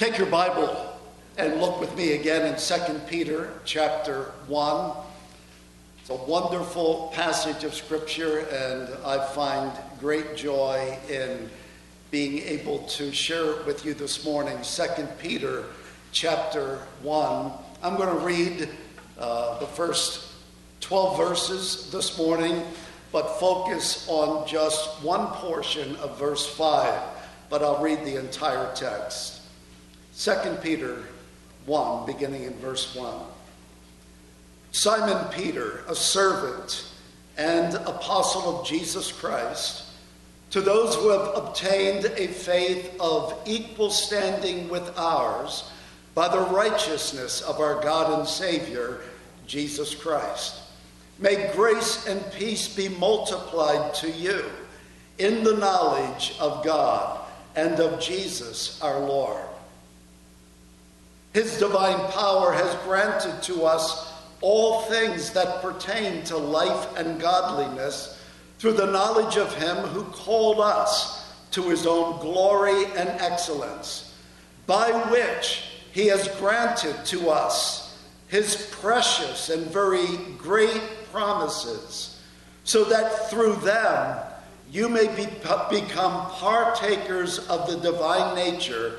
Take your Bible and look with me again in 2 Peter chapter 1. It's a wonderful passage of Scripture, and I find great joy in being able to share it with you this morning. 2 Peter chapter 1. I'm going to read uh, the first 12 verses this morning, but focus on just one portion of verse 5. But I'll read the entire text. 2 Peter 1, beginning in verse 1. Simon Peter, a servant and apostle of Jesus Christ, to those who have obtained a faith of equal standing with ours by the righteousness of our God and Savior, Jesus Christ. May grace and peace be multiplied to you in the knowledge of God and of Jesus our Lord his divine power has granted to us all things that pertain to life and godliness through the knowledge of him who called us to his own glory and excellence, by which he has granted to us his precious and very great promises, so that through them you may be, become partakers of the divine nature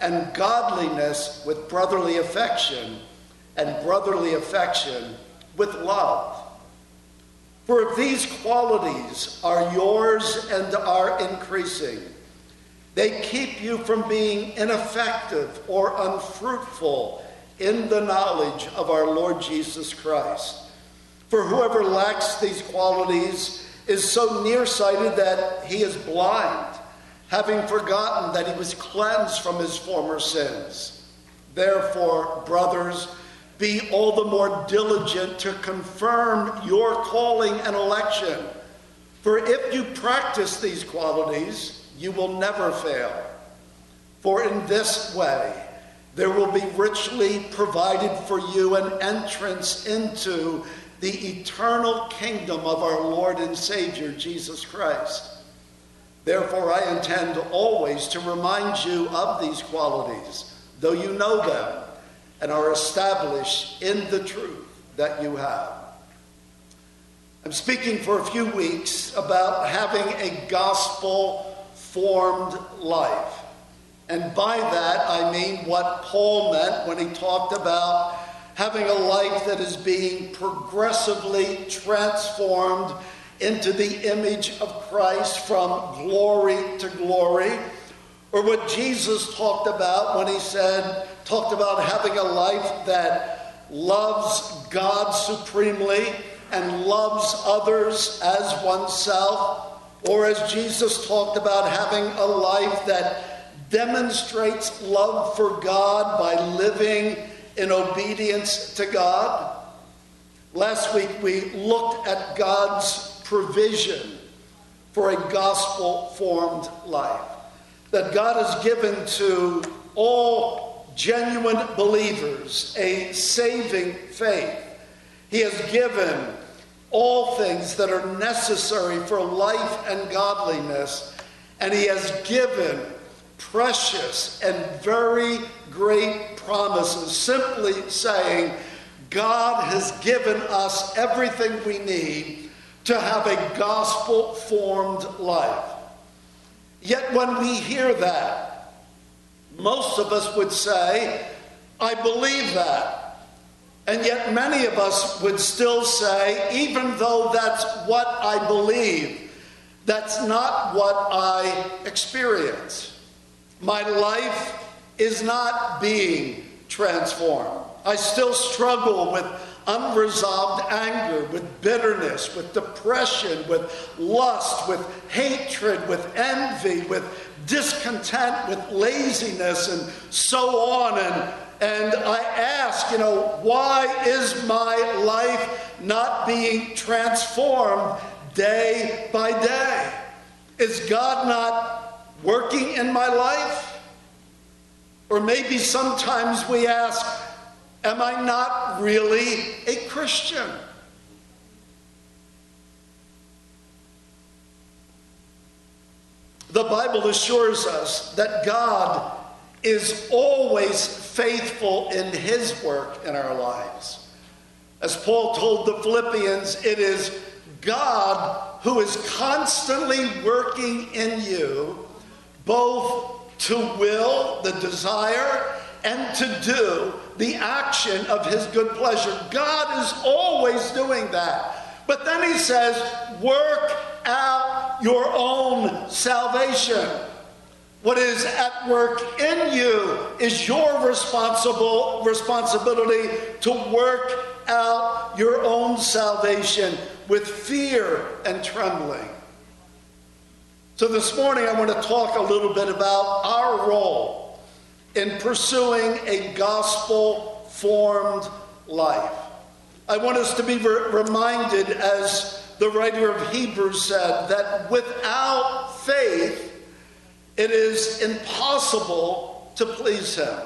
and godliness with brotherly affection, and brotherly affection with love. For if these qualities are yours and are increasing, they keep you from being ineffective or unfruitful in the knowledge of our Lord Jesus Christ. For whoever lacks these qualities is so nearsighted that he is blind having forgotten that he was cleansed from his former sins. Therefore, brothers, be all the more diligent to confirm your calling and election. For if you practice these qualities, you will never fail. For in this way, there will be richly provided for you an entrance into the eternal kingdom of our Lord and Savior, Jesus Christ. Therefore, I intend always to remind you of these qualities, though you know them and are established in the truth that you have. I'm speaking for a few weeks about having a gospel formed life. And by that, I mean what Paul meant when he talked about having a life that is being progressively transformed into the image of Christ from glory to glory. Or what Jesus talked about when he said, talked about having a life that loves God supremely and loves others as oneself. Or as Jesus talked about having a life that demonstrates love for God by living in obedience to God. Last week we looked at God's provision for a gospel formed life. That God has given to all genuine believers a saving faith. He has given all things that are necessary for life and godliness, and He has given precious and very great promises, simply saying, God has given us everything we need to have a gospel formed life. Yet when we hear that, most of us would say, I believe that. And yet many of us would still say, even though that's what I believe, that's not what I experience. My life is not being transformed. I still struggle with unresolved anger, with bitterness, with depression, with lust, with hatred, with envy, with discontent, with laziness, and so on. And and I ask, you know, why is my life not being transformed day by day? Is God not working in my life? Or maybe sometimes we ask, Am I not really a Christian? The Bible assures us that God is always faithful in his work in our lives. As Paul told the Philippians, it is God who is constantly working in you, both to will, the desire, and to do the action of his good pleasure. God is always doing that. But then he says, work out your own salvation. What is at work in you is your responsible responsibility to work out your own salvation with fear and trembling. So this morning I want to talk a little bit about our role in pursuing a gospel formed life. I want us to be re- reminded, as the writer of Hebrews said, that without faith, it is impossible to please Him.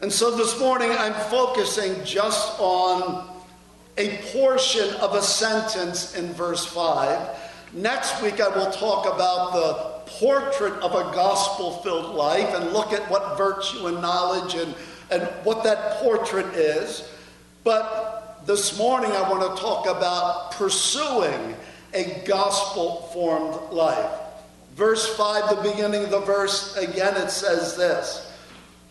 And so this morning I'm focusing just on a portion of a sentence in verse 5. Next week I will talk about the portrait of a gospel filled life and look at what virtue and knowledge and, and what that portrait is. But this morning I want to talk about pursuing a gospel formed life. Verse 5, the beginning of the verse, again it says this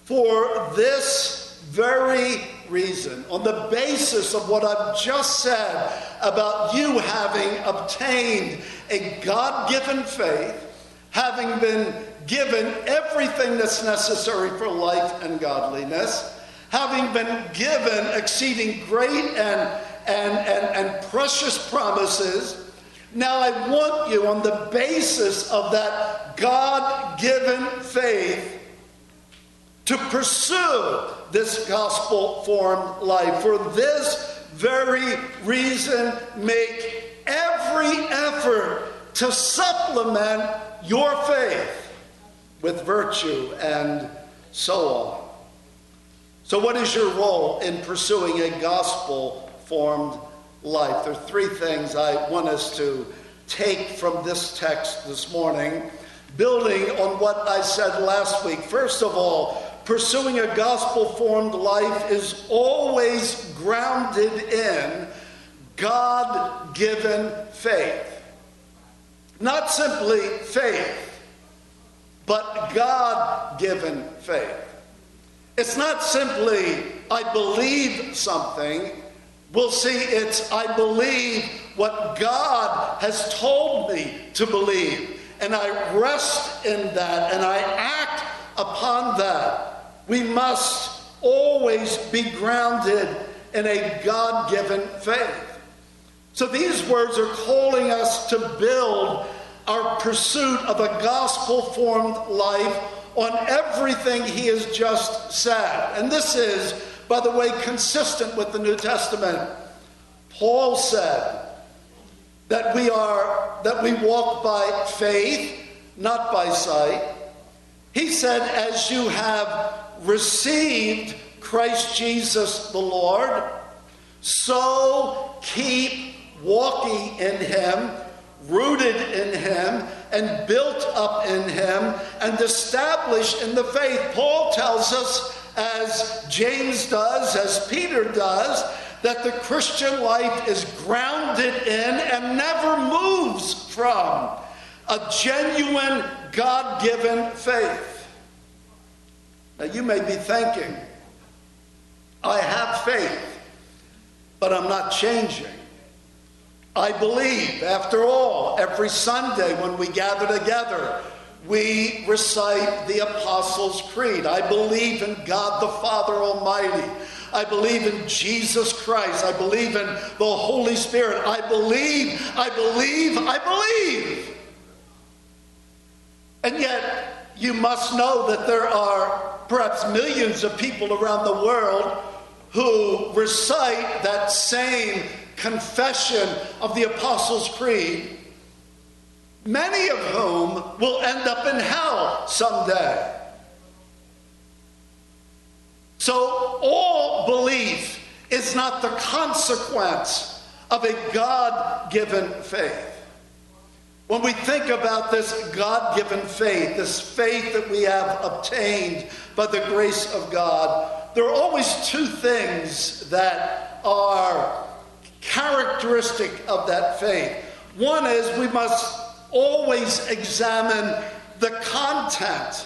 For this very reason, on the basis of what I've just said about you having obtained a God given faith, having been given everything that's necessary for life and godliness, having been given exceeding great and, and, and, and precious promises now, I want you, on the basis of that God given faith, to pursue this gospel formed life. For this very reason, make every effort to supplement your faith with virtue and so on. So, what is your role in pursuing a gospel formed life. There are three things I want us to take from this text this morning, building on what I said last week. First of all, pursuing a gospel formed life is always grounded in God given faith. Not simply faith, but God given faith. It's not simply, I believe something We'll see it's, I believe what God has told me to believe, and I rest in that and I act upon that. We must always be grounded in a God given faith. So these words are calling us to build our pursuit of a gospel formed life on everything he has just said. And this is by the way, consistent with the New Testament. Paul said that we are that we walk by faith, not by sight. He said, as you have received Christ Jesus the Lord, so keep walking in him, rooted in him, and built up in him, and established in the faith. Paul tells us as James does, as Peter does, that the Christian life is grounded in and never moves from a genuine God given faith. Now, you may be thinking, I have faith, but I'm not changing. I believe, after all, every Sunday when we gather together, we recite the Apostles' Creed. I believe in God the Father Almighty. I believe in Jesus Christ. I believe in the Holy Spirit. I believe, I believe, I believe. And yet, you must know that there are perhaps millions of people around the world who recite that same confession of the Apostles' Creed, many of whom will end up in hell someday. So, all belief is not the consequence of a God given faith. When we think about this God given faith, this faith that we have obtained by the grace of God, there are always two things that are characteristic of that faith. One is we must always examine the content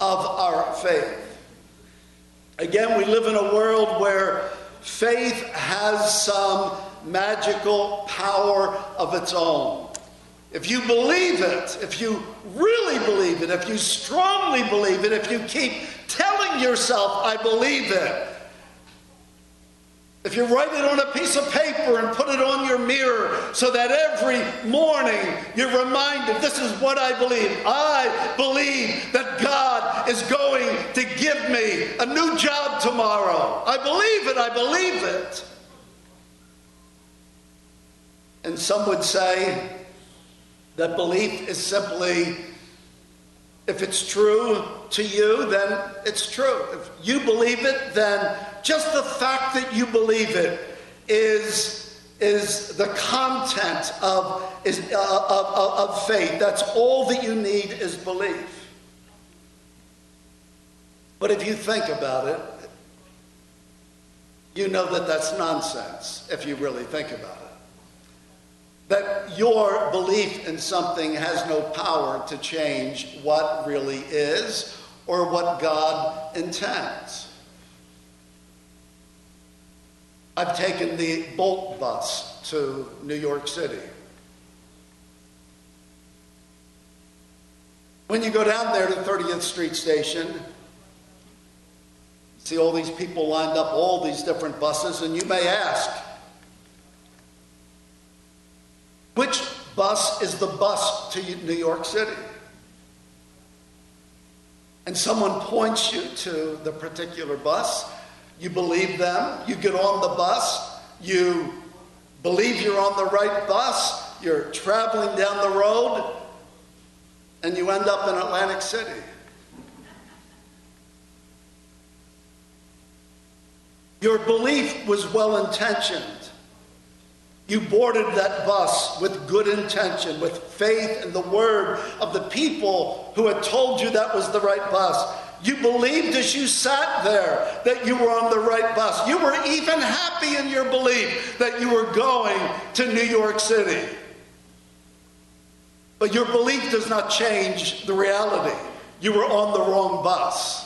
of our faith. Again, we live in a world where faith has some magical power of its own. If you believe it, if you really believe it, if you strongly believe it, if you keep telling yourself, I believe it, if you write it on a piece of paper and put it on your mirror so that every morning you're reminded, this is what I believe. I believe that God is going to give me a new job tomorrow. I believe it. I believe it. And some would say that belief is simply if it's true to you, then it's true. If you believe it, then just the fact that you believe it is, is the content of, is, uh, of, of faith. That's all that you need is belief. But if you think about it, you know that that's nonsense if you really think about it that your belief in something has no power to change what really is or what God intends. I've taken the Bolt bus to New York City. When you go down there to 30th Street Station, see all these people lined up, all these different buses, and you may ask, which bus is the bus to New York City? And someone points you to the particular bus. You believe them. You get on the bus. You believe you're on the right bus. You're traveling down the road. And you end up in Atlantic City. Your belief was well intentioned. You boarded that bus with good intention, with faith in the word of the people who had told you that was the right bus. You believed as you sat there that you were on the right bus. You were even happy in your belief that you were going to New York City. But your belief does not change the reality. You were on the wrong bus.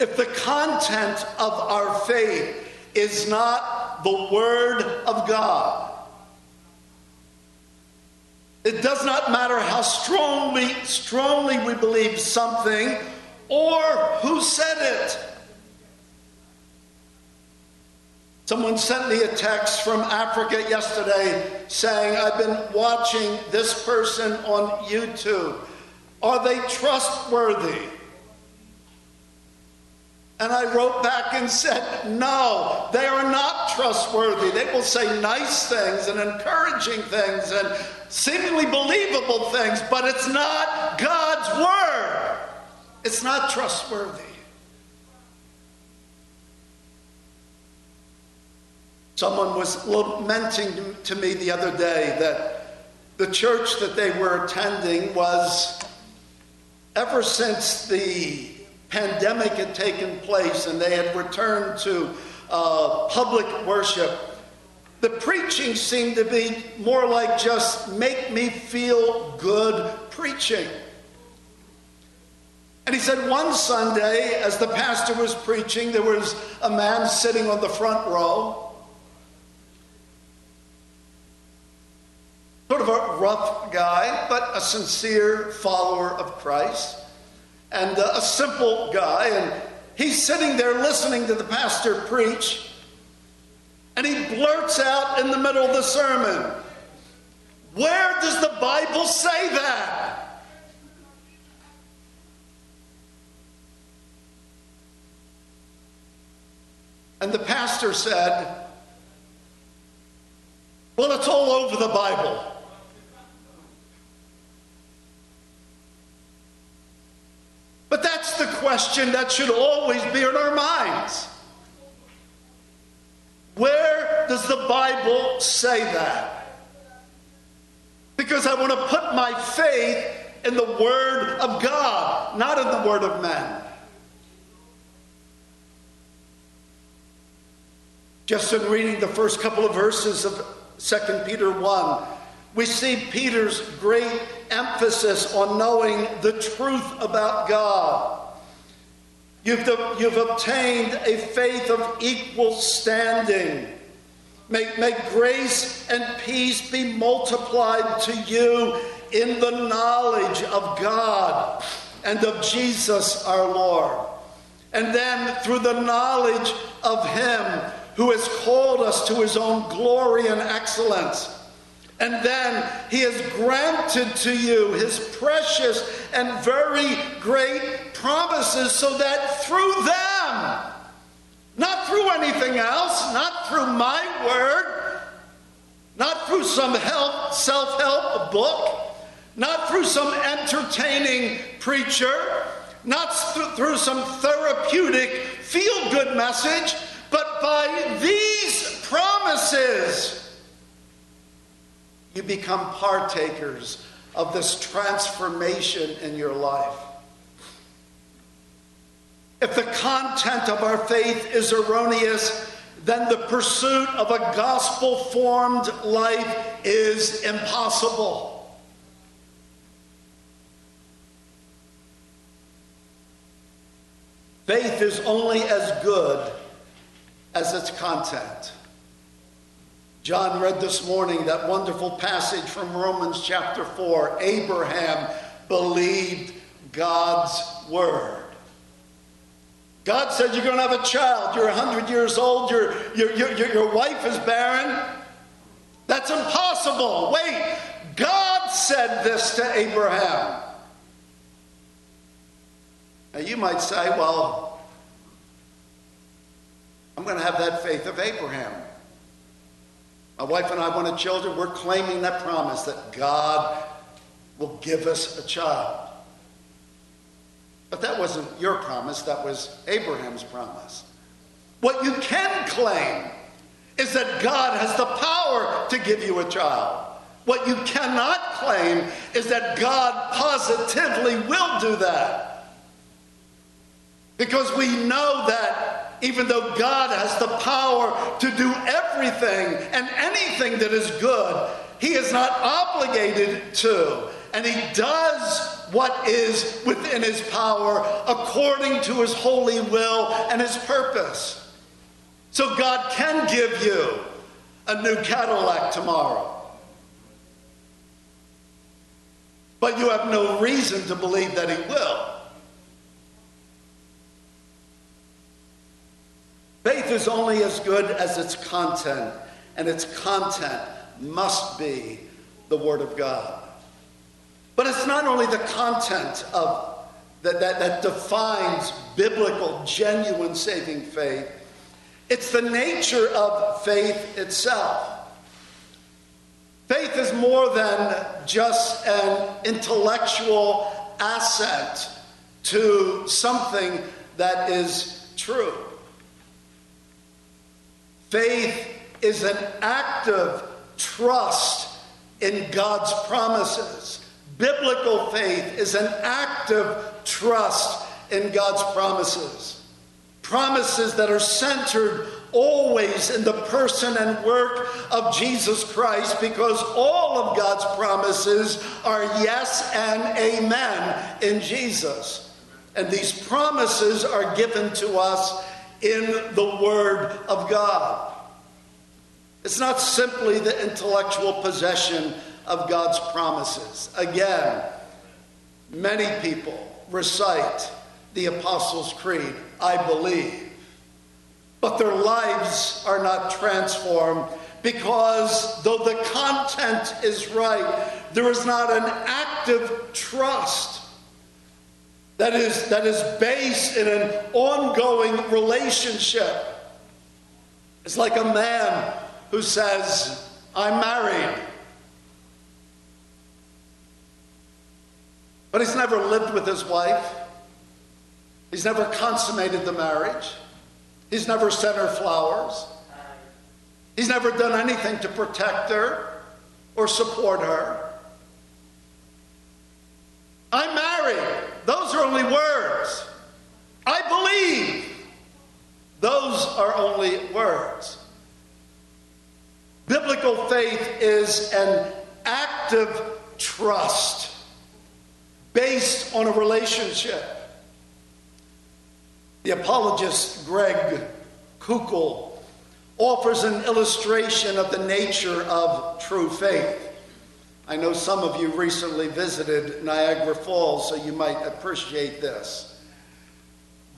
If the content of our faith is not the Word of God. It does not matter how strongly, strongly we believe something or who said it. Someone sent me a text from Africa yesterday saying, I've been watching this person on YouTube. Are they trustworthy? And I wrote back and said, No, they are not trustworthy. They will say nice things and encouraging things and seemingly believable things, but it's not God's word. It's not trustworthy. Someone was lamenting to me the other day that the church that they were attending was, ever since the pandemic had taken place and they had returned to uh, public worship, the preaching seemed to be more like just make me feel good preaching. And he said one Sunday, as the pastor was preaching, there was a man sitting on the front row, sort of a rough guy, but a sincere follower of Christ and uh, a simple guy, and he's sitting there listening to the pastor preach, and he blurts out in the middle of the sermon, Where does the Bible say that? And the pastor said, Well, it's all over the Bible. The question that should always be in our minds. Where does the Bible say that? Because I want to put my faith in the Word of God, not in the Word of men. Just in reading the first couple of verses of 2 Peter 1, we see Peter's great emphasis on knowing the truth about God. You've, you've obtained a faith of equal standing. May, may grace and peace be multiplied to you in the knowledge of God and of Jesus our Lord. And then through the knowledge of Him who has called us to His own glory and excellence. And then He has granted to you His precious and very great promises so that through them, not through anything else, not through my word, not through some help, self help book, not through some entertaining preacher, not through some therapeutic feel good message, but by these promises, you become partakers of this transformation in your life. If the content of our faith is erroneous, then the pursuit of a gospel formed life is impossible. Faith is only as good as its content. John read this morning that wonderful passage from Romans chapter 4. Abraham believed God's word. God said, You're going to have a child. You're 100 years old. Your, your, your, your wife is barren. That's impossible. Wait, God said this to Abraham. Now you might say, well, I'm going to have that faith of Abraham. My wife and I wanted children. We're claiming that promise that God will give us a child. But that wasn't your promise, that was Abraham's promise. What you can claim is that God has the power to give you a child. What you cannot claim is that God positively will do that. Because we know that even though God has the power to do everything and anything that is good, He is not obligated to. And He does what is within His power according to His holy will and His purpose. So God can give you a new Cadillac tomorrow. But you have no reason to believe that He will. Faith is only as good as its content, and its content must be the Word of God. But it's not only the content of that, that, that defines biblical, genuine saving faith, it's the nature of faith itself. Faith is more than just an intellectual asset to something that is true. Faith is an active trust in God's promises. Biblical faith is an active trust in God's promises. Promises that are centered always in the person and work of Jesus Christ because all of God's promises are yes and amen in Jesus. And these promises are given to us in the Word of God. It's not simply the intellectual possession of God's promises. Again, many people recite the Apostles' Creed, I believe, but their lives are not transformed because though the content is right, there is not an active trust that is, that is based in an ongoing relationship. It's like a man who says, I'm married. But he's never lived with his wife. He's never consummated the marriage. He's never sent her flowers. He's never done anything to protect her or support her. I'm married. Those are only words. I believe. Those are only words. Biblical faith is an active trust based on a relationship. The apologist Greg Koukl offers an illustration of the nature of true faith. I know some of you recently visited Niagara Falls, so you might appreciate this.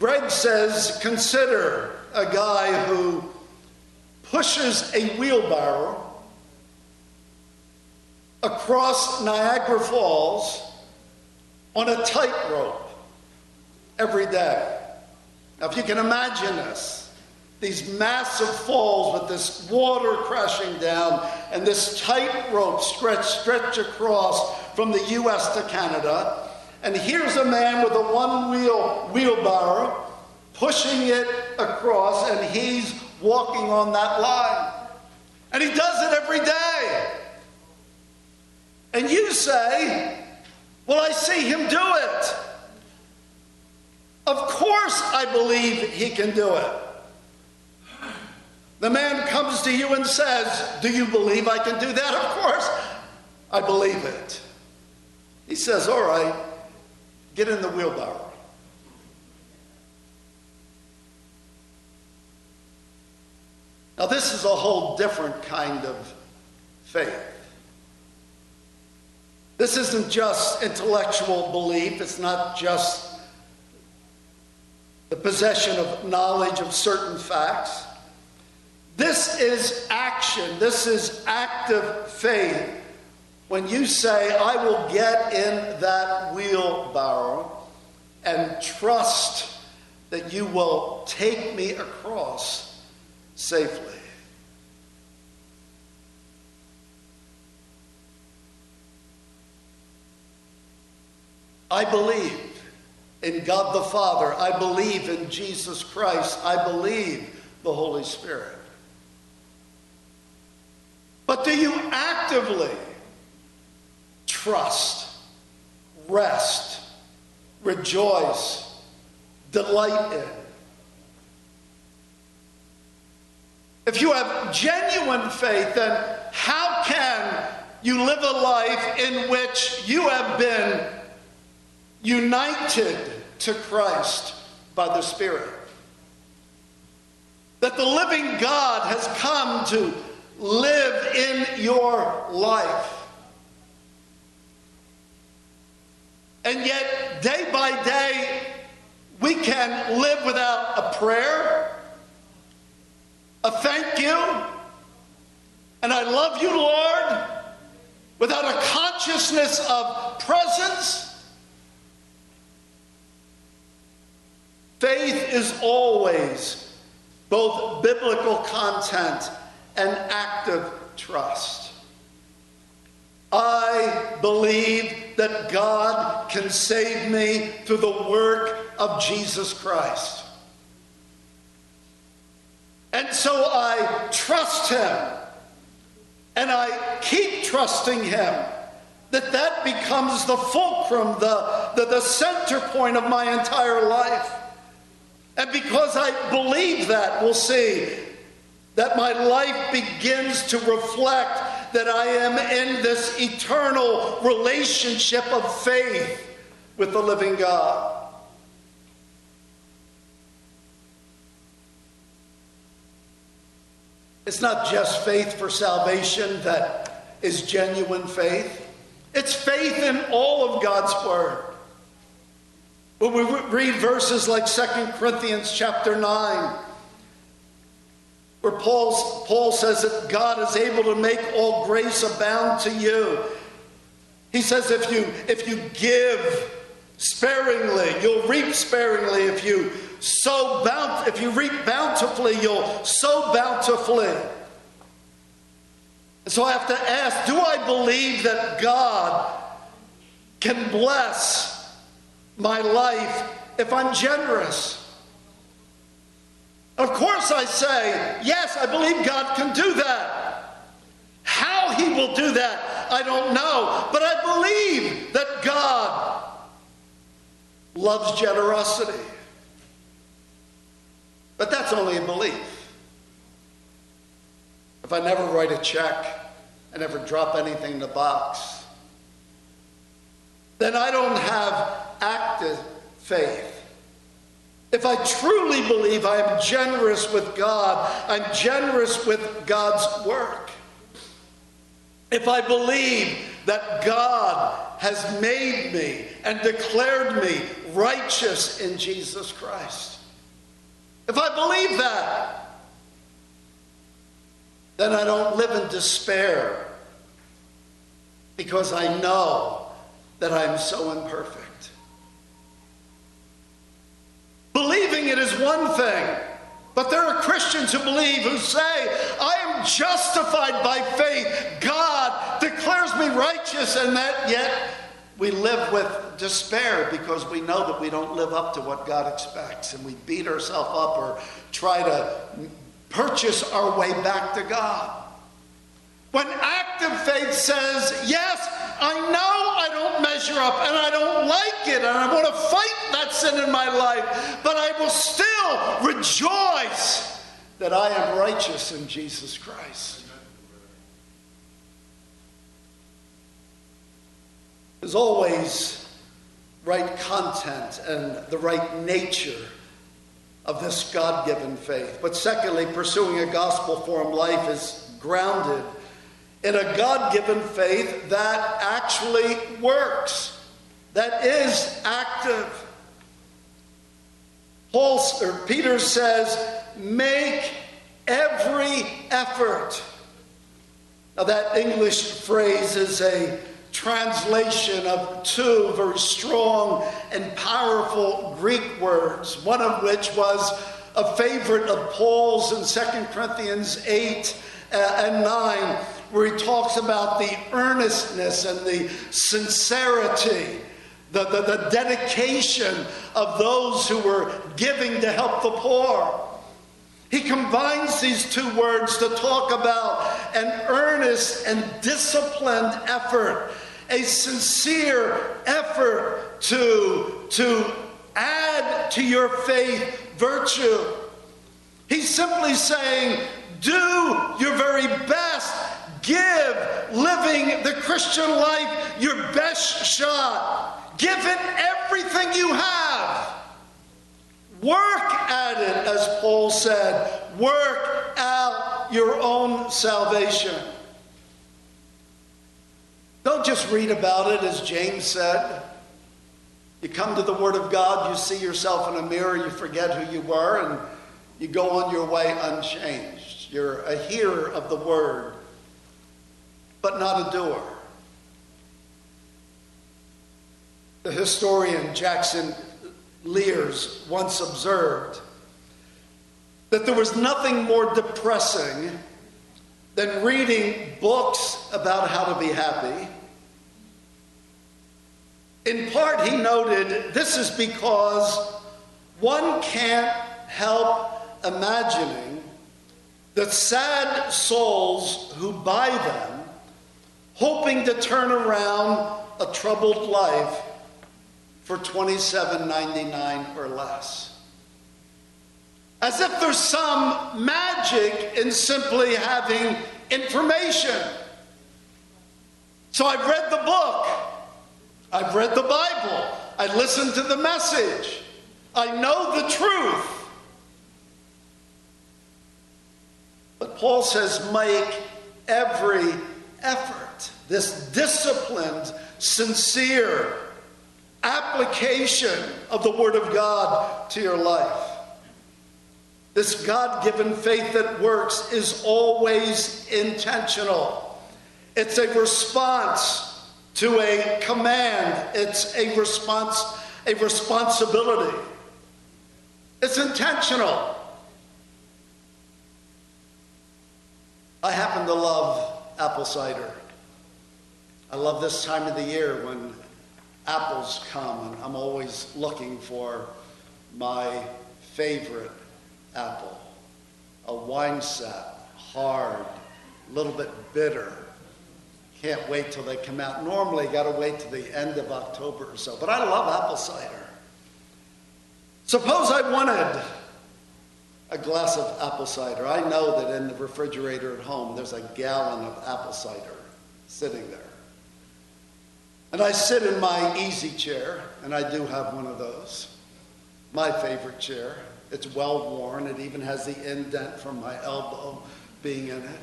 Greg says, consider a guy who pushes a wheelbarrow across Niagara Falls on a tightrope every day. Now, if you can imagine this, these massive falls with this water crashing down and this tightrope stretched stretch across from the US to Canada. And here's a man with a one wheel wheelbarrow pushing it across, and he's walking on that line. And he does it every day. And you say, Well, I see him do it. Of course, I believe he can do it. The man comes to you and says, Do you believe I can do that? Of course, I believe it. He says, All right, get in the wheelbarrow. Now, this is a whole different kind of faith. This isn't just intellectual belief, it's not just the possession of knowledge of certain facts. This is action, this is active faith. When you say, I will get in that wheelbarrow and trust that you will take me across safely. I believe in God the Father. I believe in Jesus Christ. I believe the Holy Spirit. But do you actively trust, rest, rejoice, delight in? If you have genuine faith, then how can you live a life in which you have been united to Christ by the Spirit. That the living God has come to live in your life. And yet, day by day, we can live without a prayer, a thank you, and I love you, Lord, without a consciousness of presence Faith is always both biblical content and of trust. I believe that God can save me through the work of Jesus Christ. And so I trust Him and I keep trusting Him that that becomes the fulcrum, the, the, the center point of my entire life. And because I believe that, we'll see that my life begins to reflect that I am in this eternal relationship of faith with the living God. It's not just faith for salvation that is genuine faith. It's faith in all of God's Word. When we read verses like 2 Corinthians chapter 9, where Paul's, Paul says that God is able to make all grace abound to you. He says if you if you give sparingly, you'll reap sparingly. If you sow bount if you reap bountifully, you'll sow bountifully. So I have to ask, do I believe that God can bless my life if I'm generous? Of course, I say, yes, I believe God can do that. How He will do that, I don't know. But I believe that God loves generosity. But that's only a belief. If I never write a check, I never drop anything in the box, then I don't have active faith. If I truly believe I am generous with God, I'm generous with God's work. If I believe that God has made me and declared me righteous in Jesus Christ, if I believe that, then I don't live in despair because I know that I'm so imperfect. Believing it is one thing, but there are Christians who believe, who say, I am justified by faith. God declares me righteous, and that yet we live with despair because we know that we don't live up to what God expects, and we beat ourselves up or try to purchase our way back to God. When active faith says, Yes, I know I don't measure up and I don't like it and I want to fight that sin in my life, but I will still rejoice that I am righteous in Jesus Christ. There's always right content and the right nature of this God given faith. But secondly, pursuing a gospel formed life is grounded in a God given faith that actually works, that is active. Paul, or Peter says, make every effort. Now, that English phrase is a translation of two very strong and powerful Greek words, one of which was a favorite of Paul's in 2 Corinthians 8 uh, and 9 where he talks about the earnestness and the sincerity, the, the, the dedication of those who were giving to help the poor. He combines these two words to talk about an earnest and disciplined effort, a sincere effort to, to add to your faith virtue. He's simply saying, do your very best Give living the Christian life your best shot. Give it everything you have. Work at it, as Paul said. Work out your own salvation. Don't just read about it, as James said. You come to the Word of God, you see yourself in a mirror, you forget who you were, and you go on your way unchanged. You're a hearer of the Word but not a doer. The historian Jackson Lears once observed that there was nothing more depressing than reading books about how to be happy. In part, he noted this is because one can't help imagining that sad souls who buy them hoping to turn around a troubled life for $27.99 or less. As if there's some magic in simply having information. So I've read the book, I've read the Bible, I listened to the message, I know the truth. But Paul says, make every effort this disciplined, sincere application of the Word of God to your life. This God given faith that works is always intentional. It's a response to a command, it's a response, a responsibility. It's intentional. I happen to love apple cider. I love this time of the year when apples come, and I'm always looking for my favorite apple. A Winesap, hard, a little bit bitter. Can't wait till they come out. Normally, got to wait till the end of October or so. But I love apple cider. Suppose I wanted a glass of apple cider. I know that in the refrigerator at home there's a gallon of apple cider sitting there. And I sit in my easy chair, and I do have one of those, my favorite chair. It's well worn, it even has the indent from my elbow being in it.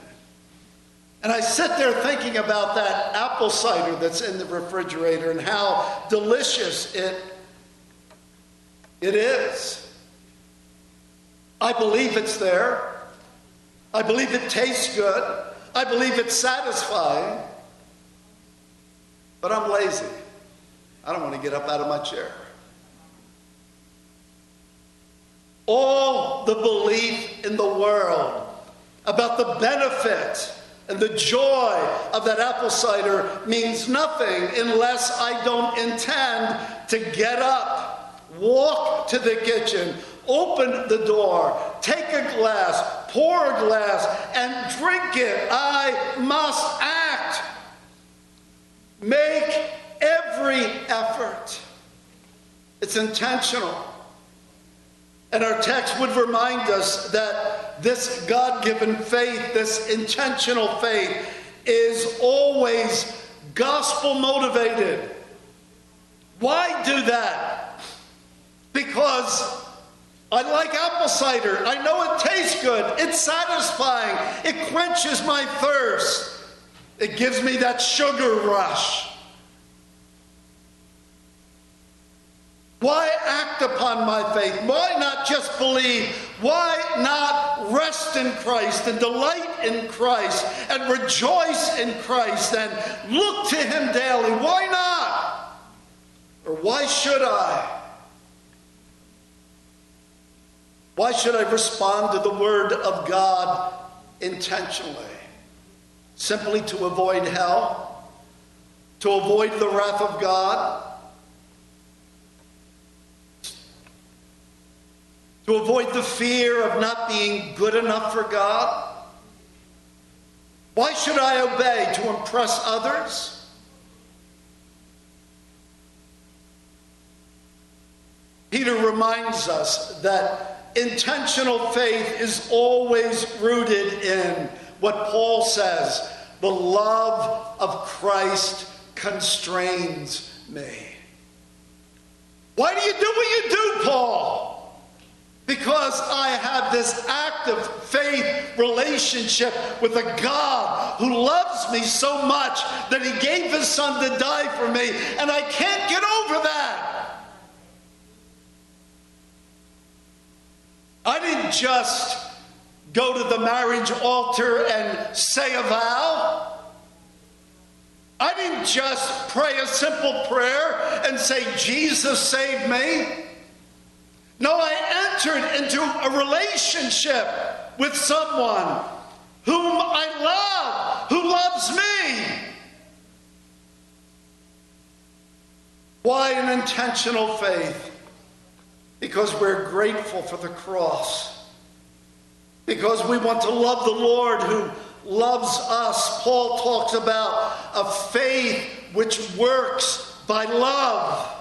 And I sit there thinking about that apple cider that's in the refrigerator and how delicious it it is. I believe it's there. I believe it tastes good. I believe it's satisfying. But I'm lazy. I don't want to get up out of my chair. All the belief in the world about the benefit and the joy of that apple cider means nothing unless I don't intend to get up walk to the kitchen, open the door, take a glass, pour a glass, and drink it. I must act. Make every effort. It's intentional. And our text would remind us that this God given faith, this intentional faith, is always gospel motivated. Why do that? because I like apple cider. I know it tastes good. It's satisfying. It quenches my thirst. It gives me that sugar rush. Why act upon my faith? Why not just believe? Why not rest in Christ and delight in Christ and rejoice in Christ and look to Him daily? Why not? Or why should I? Why should I respond to the Word of God intentionally? Simply to avoid hell? To avoid the wrath of God? To avoid the fear of not being good enough for God? Why should I obey? To impress others? Peter reminds us that Intentional faith is always rooted in what Paul says the love of Christ constrains me. Why do you do what you do, Paul? Because I have this active faith relationship with a God who loves me so much that he gave his son to die for me, and I can't get over that. I didn't just go to the marriage altar and say a vow. I didn't just pray a simple prayer and say, Jesus save me. No, I entered into a relationship with someone whom I love, who loves me. Why an intentional faith? because we're grateful for the cross, because we want to love the Lord who loves us. Paul talks about a faith which works by love.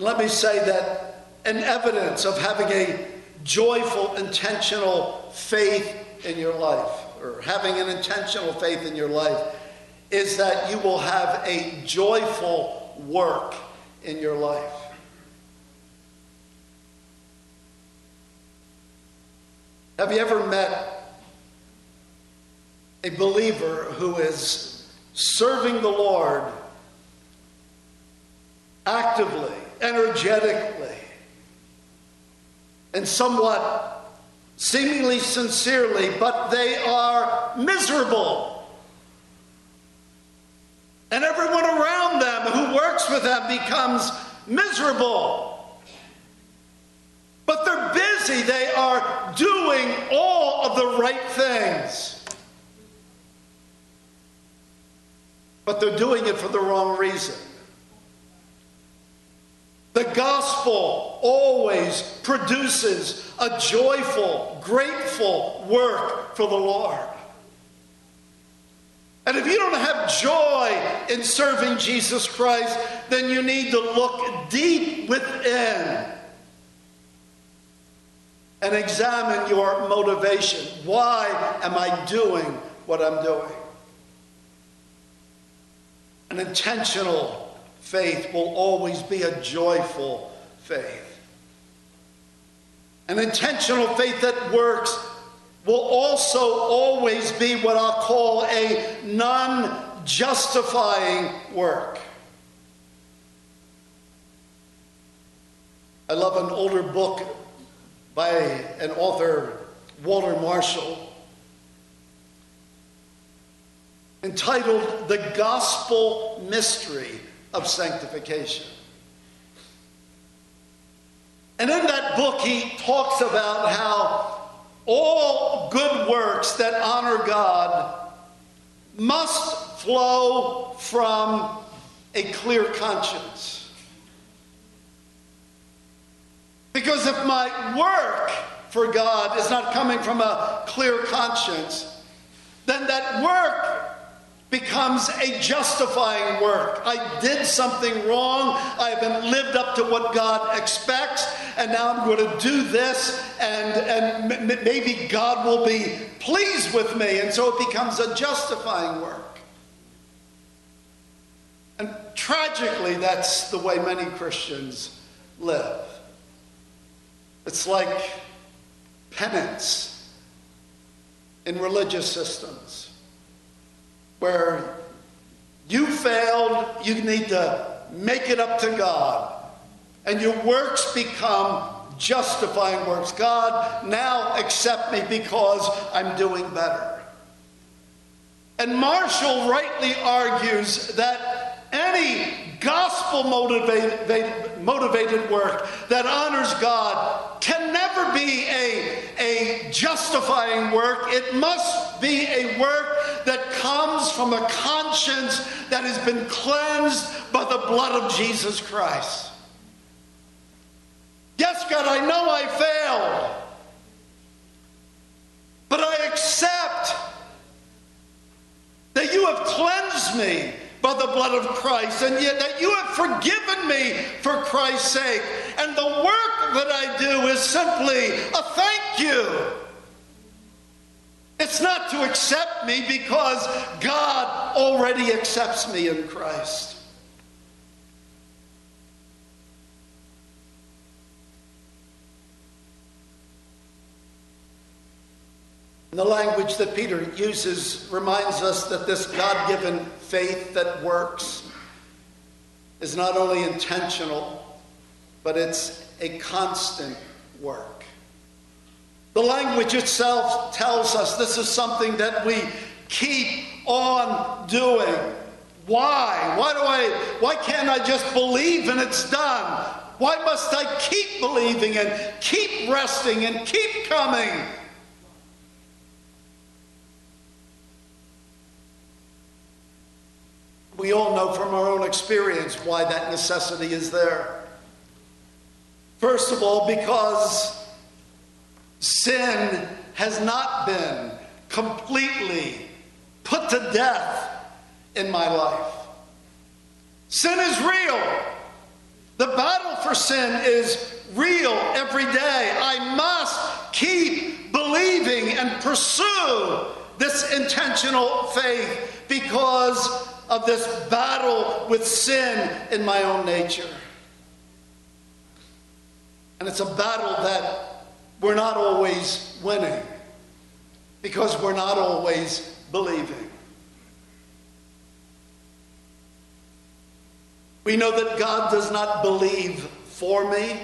let me say that an evidence of having a joyful, intentional faith in your life, or having an intentional faith in your life, is that you will have a joyful work in your life. Have you ever met a believer who is serving the Lord actively, energetically, and somewhat seemingly sincerely, but they are miserable? And everyone around them who works with them becomes miserable. Busy, they are doing all of the right things. But they're doing it for the wrong reason. The gospel always produces a joyful, grateful work for the Lord. And if you don't have joy in serving Jesus Christ, then you need to look deep within and examine your motivation. Why am I doing what I'm doing? An intentional faith will always be a joyful faith. An intentional faith that works will also always be what I'll call a non justifying work. I love an older book by an author, Walter Marshall, entitled The Gospel Mystery of sanctification. And in that book, he talks about how all good works that honor God must flow from a clear conscience. Because if my work for God is not coming from a clear conscience, then that work becomes a justifying work. I did something wrong. I haven't lived up to what God expects, and now I'm going to do this, and, and m- maybe God will be pleased with me. And so it becomes a justifying work. And tragically, that's the way many Christians live. It's like penance in religious systems where you failed, you need to make it up to God. And your works become justifying works. God, now accept me because I'm doing better. And Marshall rightly argues that any gospel motivated, work that honors God can never be a, a justifying work. It must be a work that comes from a conscience that has been cleansed by the blood of Jesus Christ. Yes, God, I know I failed, but I accept that you have cleansed me by the blood of Christ, and yet that you have forgiven me for Christ's sake. And the work that I do is simply a thank you. It's not to accept me because God already accepts me in Christ. The language that Peter uses reminds us that this God given faith that works is not only intentional, but it's a constant work. The language itself tells us this is something that we keep on doing. Why? Why do I why can't I just believe and it's done? Why must I keep believing and keep resting and keep coming? We all know from our own experience why that necessity is there. First of all, because sin has not been completely put to death in my life. Sin is real. The battle for sin is real every day. I must keep believing and pursue this intentional faith because of this battle with sin in my own nature. And it's a battle that we're not always winning because we're not always believing. We know that God does not believe for me,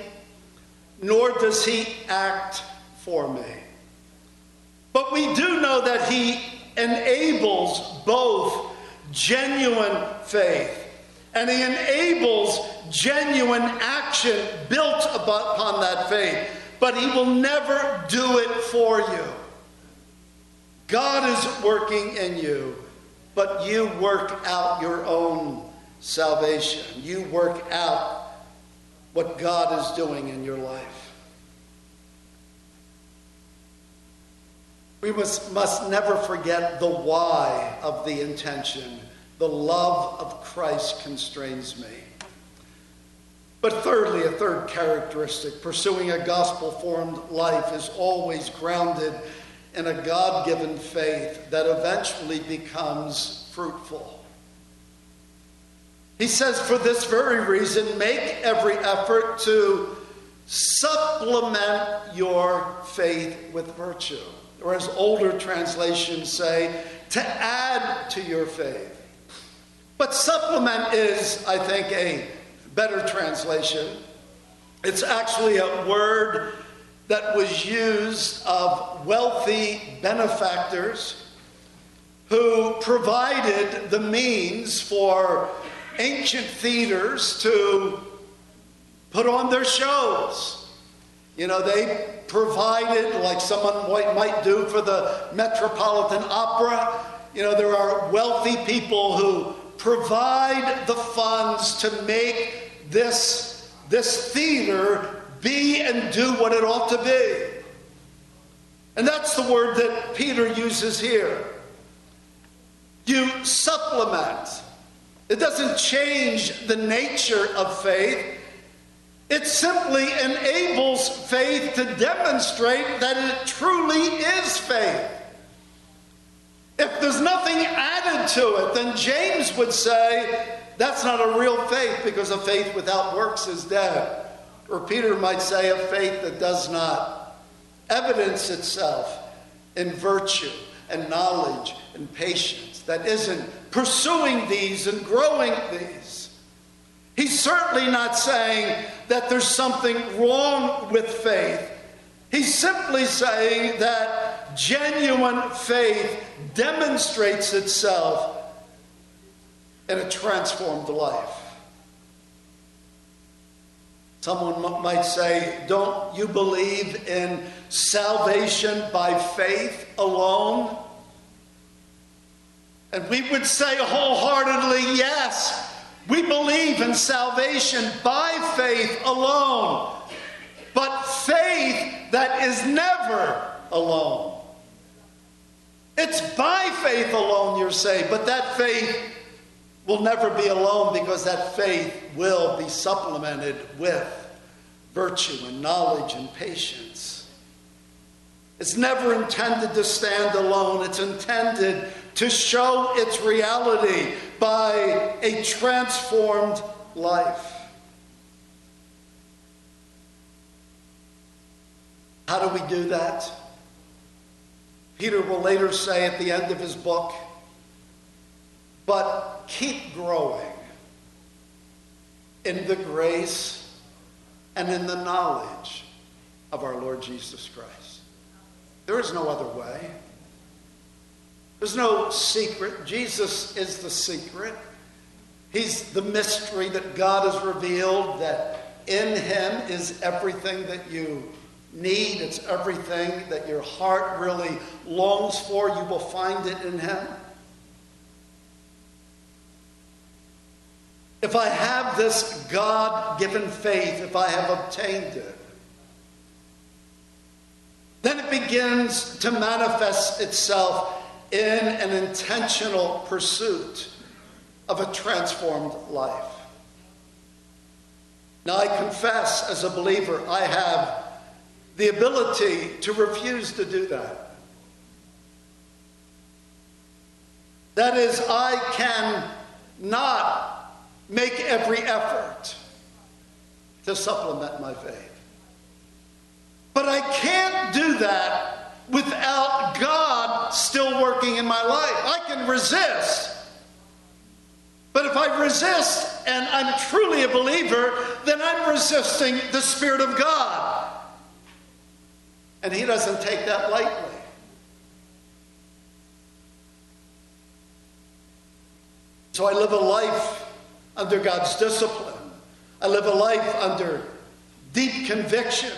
nor does he act for me. But we do know that he enables both genuine faith. And he enables genuine action built upon that faith. But he will never do it for you. God is working in you, but you work out your own salvation. You work out what God is doing in your life. We must, must never forget the why of the intention. The love of Christ constrains me. But thirdly, a third characteristic pursuing a gospel formed life is always grounded in a God given faith that eventually becomes fruitful. He says, for this very reason, make every effort to supplement your faith with virtue or as older translations say, to add to your faith. But supplement is, I think, a better translation. It's actually a word that was used of wealthy benefactors who provided the means for ancient theaters to put on their shows. You know, they provided, like someone might do for the Metropolitan Opera. You know, there are wealthy people who provide the funds to make this, this theater be and do what it ought to be. And that's the word that Peter uses here. You supplement. It doesn't change the nature of faith. It simply enables faith to demonstrate that it truly is faith. If there's nothing added to it, then James would say that's not a real faith because a faith without works is dead. Or Peter might say a faith that does not evidence itself in virtue and knowledge and patience, that isn't pursuing these and growing these. He's certainly not saying that there's something wrong with faith. He's simply saying that genuine faith demonstrates itself in a transformed life. Someone might say, Don't you believe in salvation by faith alone? And we would say wholeheartedly, Yes, we believe in salvation by faith alone, but faith that is never alone. It's by faith alone you're saved, but that faith will never be alone because that faith will be supplemented with virtue and knowledge and patience. It's never intended to stand alone, it's intended to show its reality by a transformed life. How do we do that? Peter will later say at the end of his book, but keep growing in the grace and in the knowledge of our Lord Jesus Christ. There is no other way. There's no secret. Jesus is the secret. He's the mystery that God has revealed, that in Him is everything that you need. It's everything that your heart really longs for. You will find it in Him. If I have this God given faith, if I have obtained it, then it begins to manifest itself in an intentional pursuit of a transformed life. Now, I confess as a believer, I have the ability to refuse to do that. That is, I can not make every effort to supplement my faith. But I can't do that without God still working in my life. I can resist. But if I resist and I'm truly a believer, then I'm resisting the Spirit of God. And He doesn't take that lightly. So I live a life under God's discipline. I live a life under deep conviction.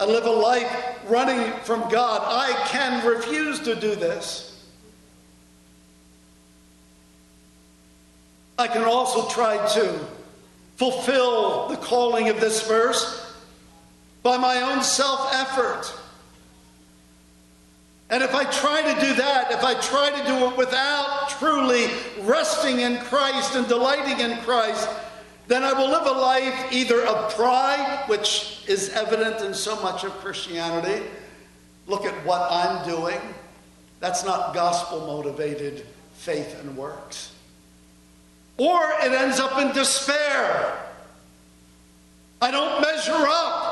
I live a life running from God. I can refuse to do this. I can also try to fulfill the calling of this verse by my own self effort. And if I try to do that, if I try to do it without truly resting in Christ and delighting in Christ, then I will live a life either of pride, which is evident in so much of Christianity. Look at what I'm doing. That's not gospel motivated faith and works. Or it ends up in despair. I don't measure up.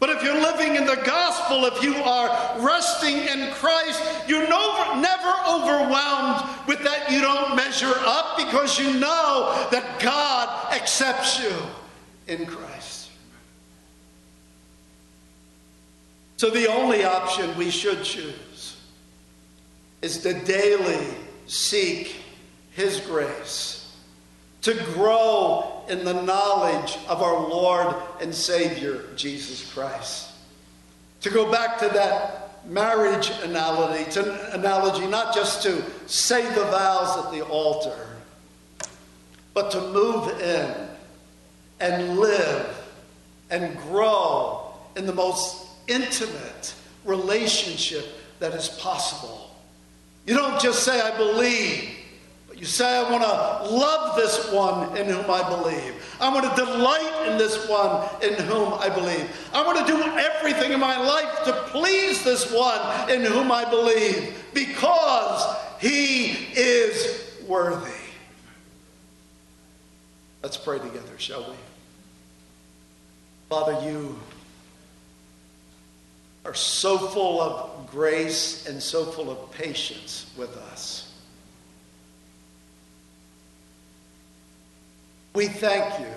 But if you're living in the gospel, if you are resting in Christ, you're never overwhelmed with that you don't measure up because you know that God accepts you in Christ. So the only option we should choose is to daily seek His grace to grow in the knowledge of our Lord and Savior, Jesus Christ. To go back to that marriage analogy, to, analogy, not just to say the vows at the altar, but to move in and live and grow in the most intimate relationship that is possible. You don't just say, I believe. You say, I want to love this one in whom I believe. I want to delight in this one in whom I believe. I want to do everything in my life to please this one in whom I believe because he is worthy. Let's pray together, shall we? Father, you are so full of grace and so full of patience with us. We thank you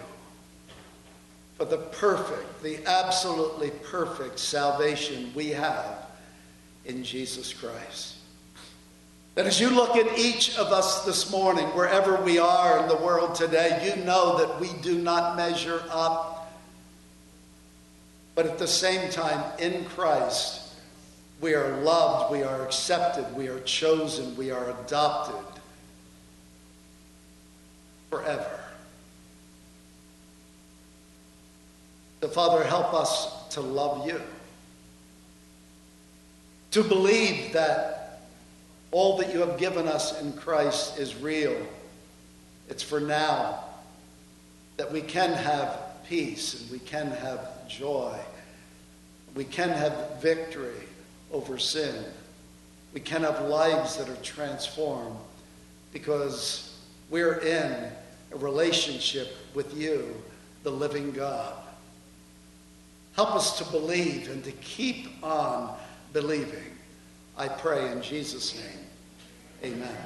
for the perfect, the absolutely perfect salvation we have in Jesus Christ. That as you look at each of us this morning, wherever we are in the world today, you know that we do not measure up. But at the same time, in Christ, we are loved, we are accepted, we are chosen, we are adopted forever. So, Father, help us to love you, to believe that all that you have given us in Christ is real. It's for now, that we can have peace and we can have joy. We can have victory over sin. We can have lives that are transformed because we're in a relationship with you, the living God. Help us to believe and to keep on believing. I pray in Jesus' name. Amen.